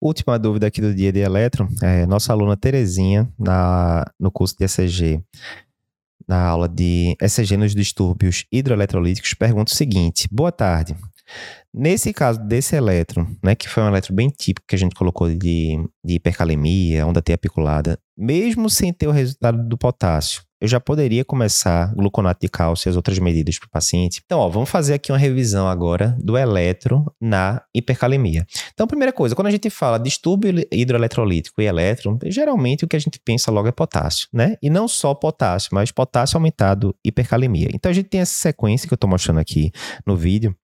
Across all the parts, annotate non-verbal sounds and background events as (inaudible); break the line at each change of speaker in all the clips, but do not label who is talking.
Última dúvida aqui do dia de eletro. É, nossa aluna Terezinha, na, no curso de ECG, na aula de ECG nos distúrbios hidroeletrolíticos, pergunta o seguinte: Boa tarde. Nesse caso desse eletro, né, que foi um eletro bem típico que a gente colocou de, de hipercalemia, onda T apiculada, mesmo sem ter o resultado do potássio, eu já poderia começar gluconato de cálcio e as outras medidas para o paciente. Então, ó, vamos fazer aqui uma revisão agora do eletro na hipercalemia. Então, primeira coisa, quando a gente fala distúrbio hidroeletrolítico e eletro, geralmente o que a gente pensa logo é potássio, né? E não só potássio, mas potássio aumentado hipercalemia. Então, a gente tem essa sequência que eu estou mostrando aqui no vídeo,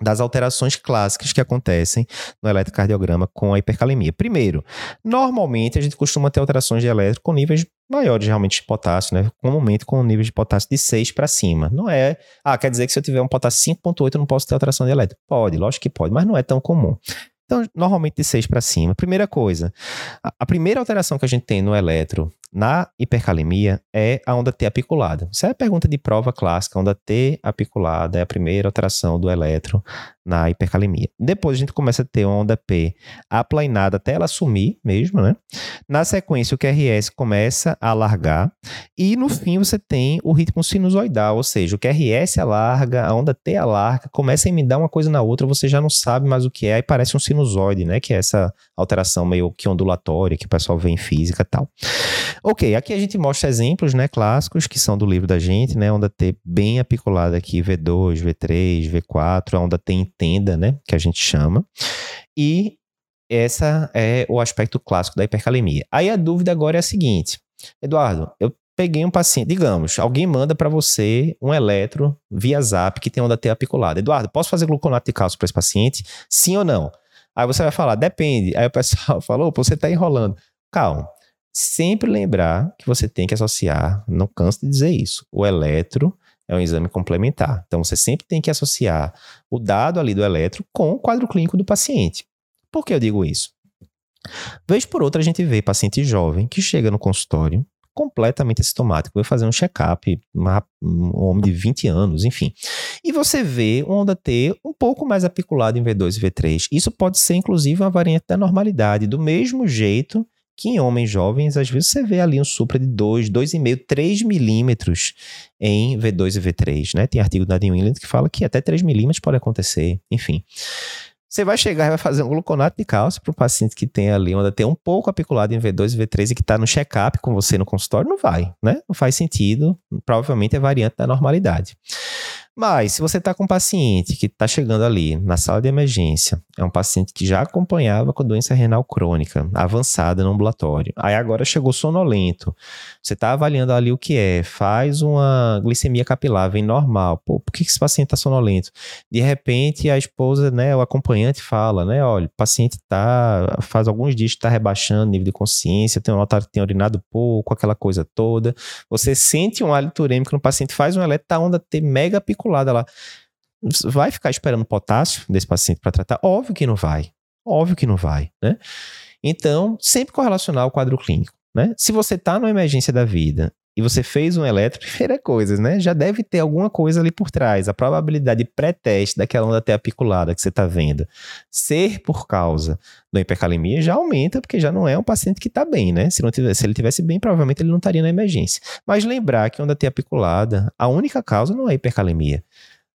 das alterações clássicas que acontecem no eletrocardiograma com a hipercalemia. Primeiro, normalmente a gente costuma ter alterações de eletro com níveis maiores realmente de potássio, né? Comumente com níveis de potássio de 6 para cima. Não é, ah, quer dizer que se eu tiver um potássio 5.8 eu não posso ter alteração de eletro. Pode, lógico que pode, mas não é tão comum. Então, normalmente de 6 para cima. Primeira coisa, a primeira alteração que a gente tem no eletro na hipercalemia é a onda T apiculada. Isso é a pergunta de prova clássica. A onda T apiculada é a primeira alteração do eletro na hipercalemia. Depois a gente começa a ter onda P aplanada até ela sumir mesmo, né? Na sequência, o QRS começa a alargar e no fim você tem o ritmo sinusoidal, ou seja, o QRS alarga, a onda T alarga, começa a emendar uma coisa na outra, você já não sabe mais o que é, aí parece um sinusoide, né? Que é essa alteração meio que ondulatória que o pessoal vê em física e tal. Ok, aqui a gente mostra exemplos, né, clássicos, que são do livro da gente, né, onda T bem apiculada aqui, V2, V3, V4, a onda T em tenda, né, que a gente chama. E essa é o aspecto clássico da hipercalemia. Aí a dúvida agora é a seguinte, Eduardo, eu peguei um paciente, digamos, alguém manda para você um eletro via zap que tem onda T apiculada. Eduardo, posso fazer gluconato de cálcio para esse paciente? Sim ou não? Aí você vai falar, depende. Aí o pessoal (laughs) falou, você está enrolando. Calma sempre lembrar que você tem que associar, não canso de dizer isso, o eletro é um exame complementar. Então você sempre tem que associar o dado ali do eletro com o quadro clínico do paciente. Por que eu digo isso? Vez por outra a gente vê paciente jovem que chega no consultório completamente assintomático, vai fazer um check-up, um homem de 20 anos, enfim. E você vê uma onda T um pouco mais apiculada em V2 e V3. Isso pode ser, inclusive, uma variante da normalidade, do mesmo jeito que em homens jovens, às vezes você vê ali um supra de 2, 2,5, 3 milímetros em V2 e V3, né? Tem artigo da New England que fala que até 3 milímetros pode acontecer, enfim. Você vai chegar e vai fazer um gluconato de cálcio para o paciente que tem ali, onde tem um pouco apiculado em V2 e V3 e que está no check-up com você no consultório, não vai, né? Não faz sentido, provavelmente é variante da normalidade. Mas, se você está com um paciente que está chegando ali na sala de emergência, é um paciente que já acompanhava com doença renal crônica, avançada no ambulatório, aí agora chegou sonolento, você está avaliando ali o que é, faz uma glicemia capilar, vem normal, pô, por que esse paciente está sonolento? De repente, a esposa, né, o acompanhante fala, né, olha, o paciente tá, faz alguns dias está rebaixando o nível de consciência, tem que tem urinado pouco, aquela coisa toda, você sente um hálito urêmico no paciente, faz um eletro, tá onda ter mega pico vinculada lá. Vai ficar esperando potássio desse paciente para tratar? Óbvio que não vai. Óbvio que não vai, né? Então, sempre correlacionar o quadro clínico, né? Se você está numa emergência da vida e você fez um eletro, primeira coisa, né? Já deve ter alguma coisa ali por trás. A probabilidade pré-teste daquela onda até apiculada que você está vendo ser por causa da hipercalemia já aumenta, porque já não é um paciente que está bem, né? Se, não tivesse, se ele tivesse bem, provavelmente ele não estaria na emergência. Mas lembrar que onda apiculada, a única causa não é hipercalemia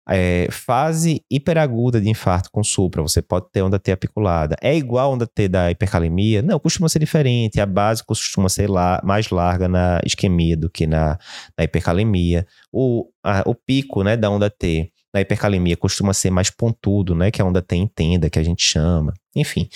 é, fase hiperaguda de infarto com supra, você pode ter onda T apiculada. É igual a onda T da hipercalemia? Não, costuma ser diferente. A base costuma ser lá, mais larga na isquemia do que na, na hipercalemia. O, a, o pico né, da onda T na hipercalemia costuma ser mais pontudo, né? Que a onda T em tenda, que a gente chama. Enfim,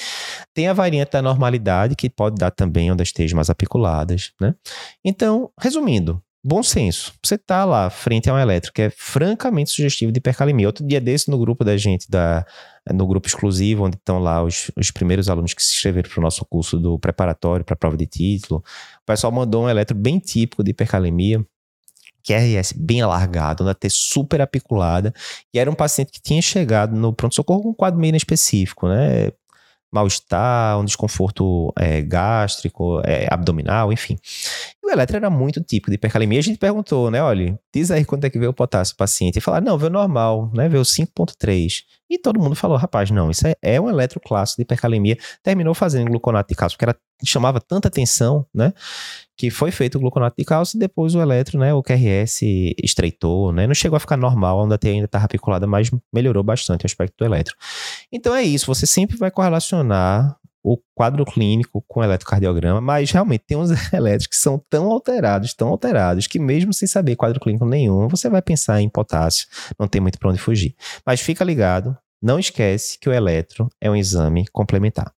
tem a variante da normalidade, que pode dar também ondas T mais apiculadas, né? Então, resumindo, bom senso. Você tá lá frente a um elétrico que é francamente sugestivo de hipercalemia. Outro dia desse no grupo da gente, da, no grupo exclusivo, onde estão lá os, os primeiros alunos que se inscreveram para o nosso curso do preparatório para prova de título, o pessoal mandou um eletro bem típico de hipercalemia. QRS bem alargado, uma T super apiculada, e era um paciente que tinha chegado no pronto-socorro com um quadro meio específico, né? mal-estar, um desconforto é, gástrico, é, abdominal, enfim. Eletro era muito típico de hipercalemia. A gente perguntou, né? Olha, diz aí quanto é que veio o potássio paciente. E falaram, não, veio normal, né? Veio 5,3. E todo mundo falou, rapaz, não, isso é, é um eletro clássico de hipercalemia. Terminou fazendo gluconato de cálcio, porque era, chamava tanta atenção, né? Que foi feito o gluconato de cálcio e depois o eletro, né? O QRS estreitou, né? Não chegou a ficar normal, ainda ainda estava apiculada, mas melhorou bastante o aspecto do eletro. Então é isso, você sempre vai correlacionar o quadro clínico com eletrocardiograma, mas realmente tem uns (laughs) elétricos que são tão alterados, tão alterados, que mesmo sem saber quadro clínico nenhum, você vai pensar em potássio, não tem muito para onde fugir. Mas fica ligado, não esquece que o eletro é um exame complementar.